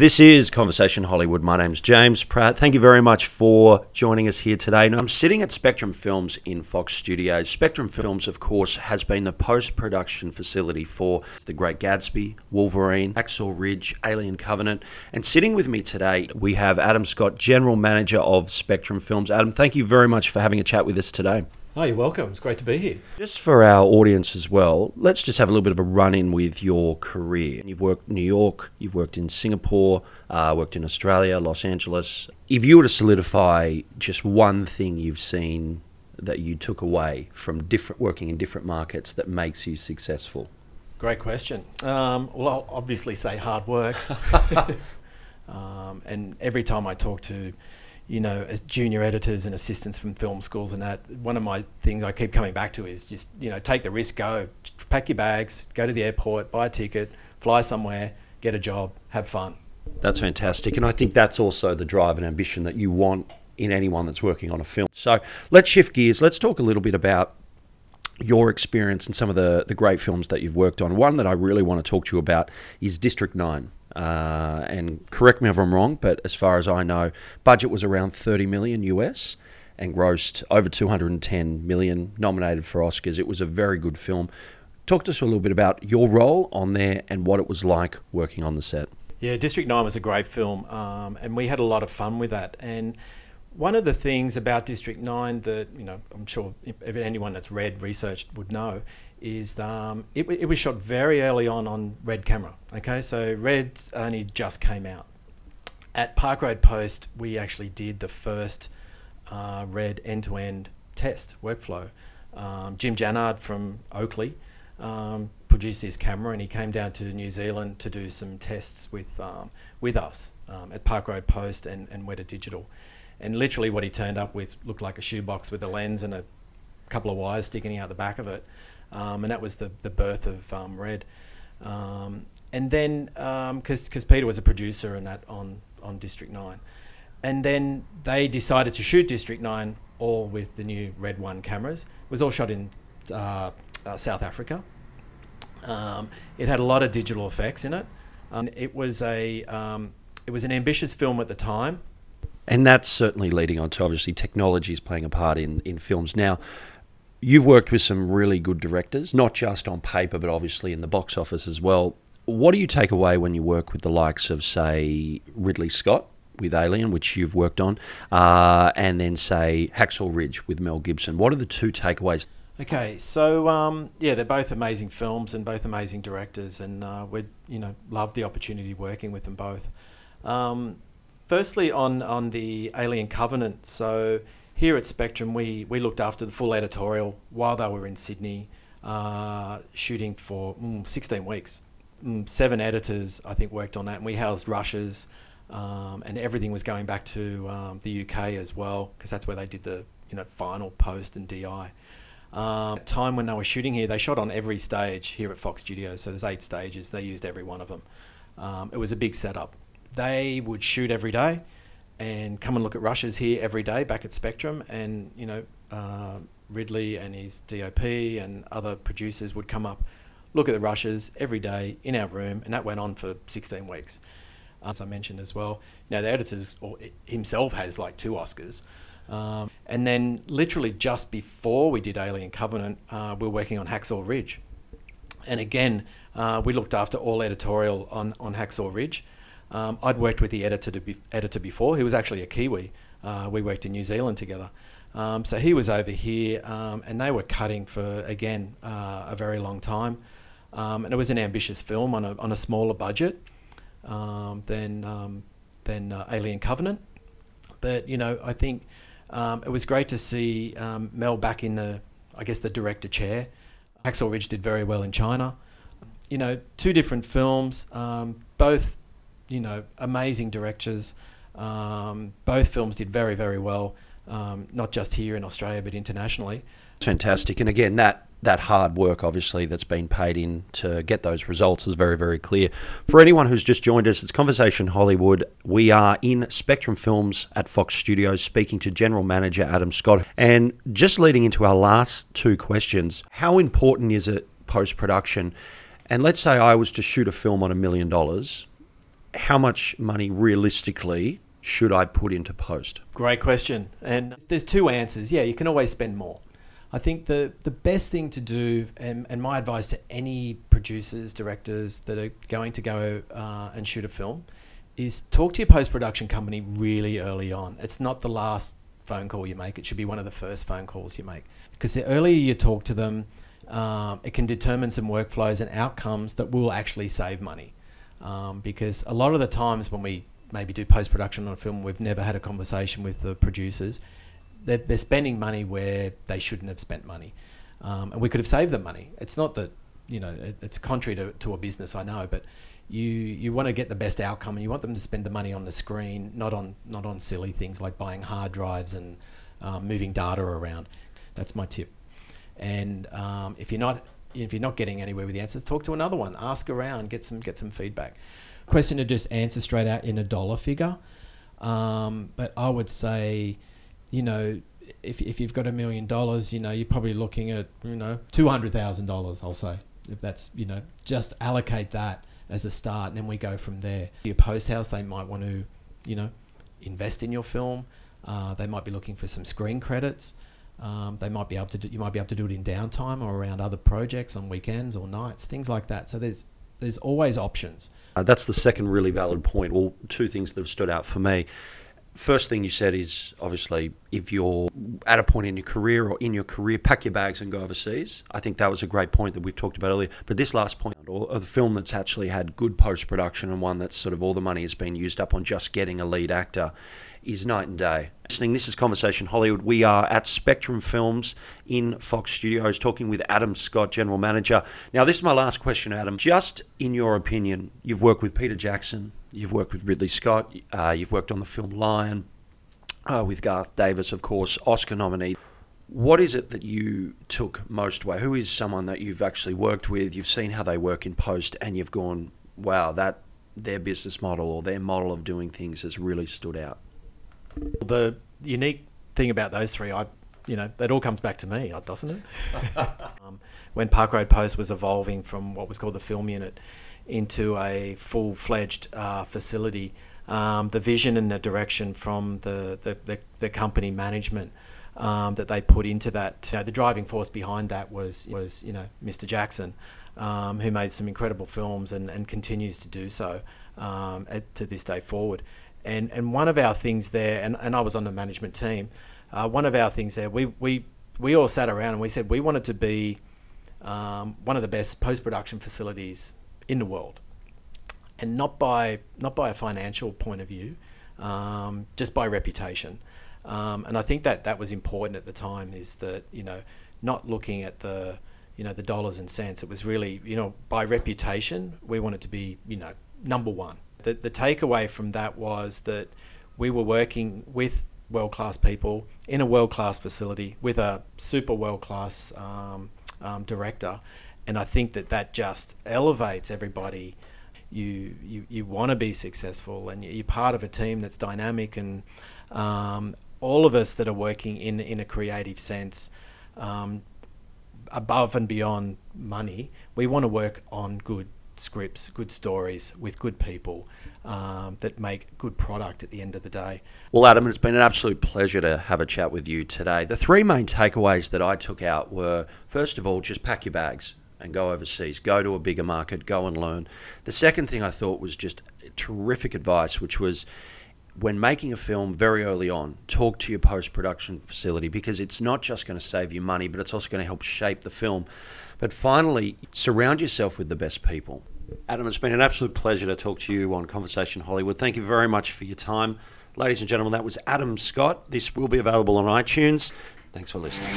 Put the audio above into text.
This is Conversation Hollywood. My name's James Pratt. Thank you very much for joining us here today. Now, I'm sitting at Spectrum Films in Fox Studios. Spectrum Films, of course, has been the post production facility for The Great Gatsby, Wolverine, Hacksaw Ridge, Alien Covenant. And sitting with me today, we have Adam Scott, General Manager of Spectrum Films. Adam, thank you very much for having a chat with us today. Oh, you're welcome. It's great to be here. Just for our audience as well, let's just have a little bit of a run in with your career. You've worked in New York, you've worked in Singapore, uh, worked in Australia, Los Angeles. If you were to solidify just one thing you've seen that you took away from different working in different markets that makes you successful? Great question. Um, well, I'll obviously say hard work. um, and every time I talk to you know, as junior editors and assistants from film schools and that, one of my things I keep coming back to is just, you know, take the risk, go, pack your bags, go to the airport, buy a ticket, fly somewhere, get a job, have fun. That's fantastic. And I think that's also the drive and ambition that you want in anyone that's working on a film. So let's shift gears. Let's talk a little bit about your experience and some of the, the great films that you've worked on. One that I really want to talk to you about is District 9. Uh, and correct me if I'm wrong, but as far as I know, budget was around 30 million US and grossed over 210 million, nominated for Oscars. It was a very good film. Talk to us a little bit about your role on there and what it was like working on the set. Yeah, District 9 was a great film, um, and we had a lot of fun with that. And one of the things about District 9 that, you know, I'm sure anyone that's read, researched would know is um, it, it was shot very early on on Red camera. Okay, so Red only just came out. At Park Road Post, we actually did the first uh, Red end to end test workflow. Um, Jim Jannard from Oakley um, produced his camera and he came down to New Zealand to do some tests with, um, with us um, at Park Road Post and, and Weta Digital. And literally, what he turned up with looked like a shoebox with a lens and a couple of wires sticking out the back of it um, and that was the, the birth of um, Red. Um, and then, because um, Peter was a producer and that on, on District 9. And then they decided to shoot District 9 all with the new Red 1 cameras. It was all shot in uh, uh, South Africa. It had a lot of digital effects in it. it was a it was an ambitious film at the time. And that's certainly leading on to obviously technology is playing a part in, in films now. You've worked with some really good directors, not just on paper, but obviously in the box office as well. What do you take away when you work with the likes of, say, Ridley Scott with Alien, which you've worked on, uh, and then, say, Hacksaw Ridge with Mel Gibson? What are the two takeaways? Okay, so um, yeah, they're both amazing films and both amazing directors, and uh, we you know love the opportunity working with them both. Um, firstly, on on the Alien Covenant, so here at Spectrum, we, we looked after the full editorial while they were in Sydney, uh, shooting for mm, 16 weeks. Mm, seven editors, I think, worked on that, and we housed rushes, um, and everything was going back to um, the UK as well, because that's where they did the you know final post and DI. Um, time when they were shooting here, they shot on every stage here at Fox Studios. So there's eight stages. They used every one of them. Um, it was a big setup. They would shoot every day and come and look at rushes here every day back at Spectrum. And, you know, uh, Ridley and his DOP and other producers would come up, look at the rushes every day in our room, and that went on for 16 weeks. As I mentioned as well, you know, the editors or himself has like two Oscars. Um, and then, literally just before we did Alien Covenant, uh, we were working on Hacksaw Ridge. And again, uh, we looked after all editorial on, on Hacksaw Ridge. Um, I'd worked with the editor, be, editor before. He was actually a Kiwi. Uh, we worked in New Zealand together. Um, so he was over here, um, and they were cutting for, again, uh, a very long time. Um, and it was an ambitious film on a, on a smaller budget um, than, um, than uh, Alien Covenant. But, you know, I think it was great to see Mel back in the, I guess, the director chair. Hacksaw Ridge did very well in China. You know, two different films, both you know, amazing directors. Um, both films did very, very well, um, not just here in Australia, but internationally. Fantastic. And again, that that hard work, obviously, that's been paid in to get those results is very, very clear. For anyone who's just joined us, it's Conversation Hollywood. We are in Spectrum Films at Fox Studios speaking to General Manager Adam Scott. And just leading into our last two questions, how important is it post production? And let's say I was to shoot a film on a million dollars how much money realistically should I put into post? Great question. And there's two answers. Yeah, you can always spend more. I think the, the best thing to do, and, and my advice to any producers, directors that are going to go uh, and shoot a film, is talk to your post production company really early on. It's not the last phone call you make, it should be one of the first phone calls you make. Because the earlier you talk to them, um, it can determine some workflows and outcomes that will actually save money. Um, because a lot of the times when we maybe do post production on a film, we've never had a conversation with the producers they're, they're spending money where they shouldn't have spent money. Um, and we could have saved them money. It's not that, you know, it, it's contrary to, to a business, I know, but you, you want to get the best outcome and you want them to spend the money on the screen, not on, not on silly things like buying hard drives and um, moving data around. That's my tip. And um, if you're not if you're not getting anywhere with the answers, talk to another one. Ask around, get some get some feedback. Question to just answer straight out in a dollar figure, um, but I would say you know, if, if you've got a million dollars, you know, you're probably looking at, you know, $200,000, I'll say. If that's, you know, just allocate that as a start and then we go from there. Your post house, they might want to, you know, invest in your film. Uh, they might be looking for some screen credits. Um, they might be able to do, you might be able to do it in downtime or around other projects on weekends or nights, things like that. So there's there's always options. Uh, that's the second really valid point. Well, two things that have stood out for me first thing you said is obviously if you're at a point in your career or in your career, pack your bags and go overseas. I think that was a great point that we've talked about earlier. But this last point, or the film that's actually had good post production and one that's sort of all the money has been used up on just getting a lead actor, is night and day. Listening, this is Conversation Hollywood. We are at Spectrum Films in Fox Studios talking with Adam Scott, General Manager. Now, this is my last question, Adam. Just in your opinion, you've worked with Peter Jackson, You've worked with Ridley Scott. Uh, you've worked on the film Lion uh, with Garth Davis, of course, Oscar nominee. What is it that you took most away? Who is someone that you've actually worked with? You've seen how they work in post, and you've gone, "Wow, that their business model or their model of doing things has really stood out." The unique thing about those three, I, you know, that all comes back to me, doesn't it? um, when Park Road Post was evolving from what was called the film unit into a full fledged uh, facility. Um, the vision and the direction from the, the, the, the company management um, that they put into that, you know, the driving force behind that was, was you know, Mr. Jackson, um, who made some incredible films and, and continues to do so um, at, to this day forward. And, and one of our things there, and, and I was on the management team, uh, one of our things there, we, we, we all sat around and we said we wanted to be um, one of the best post production facilities in the world, and not by not by a financial point of view, um, just by reputation. Um, and I think that that was important at the time. Is that you know not looking at the you know the dollars and cents. It was really you know by reputation we wanted to be you know number one. The the takeaway from that was that we were working with world class people in a world class facility with a super world class um, um, director and I think that that just elevates everybody. You you, you want to be successful, and you're part of a team that's dynamic, and um, all of us that are working in in a creative sense. Um, above and beyond money, we want to work on good scripts, good stories with good people um, that make good product at the end of the day. Well, Adam, it's been an absolute pleasure to have a chat with you today. The three main takeaways that I took out were first of all, just pack your bags and go overseas, go to a bigger market, go and learn. The second thing I thought was just terrific advice, which was when making a film very early on, talk to your post production facility because it's not just going to save you money, but it's also going to help shape the film. But finally, surround yourself with the best people. Adam, it's been an absolute pleasure to talk to you on Conversation Hollywood. Thank you very much for your time. Ladies and gentlemen, that was Adam Scott. This will be available on iTunes. Thanks for listening.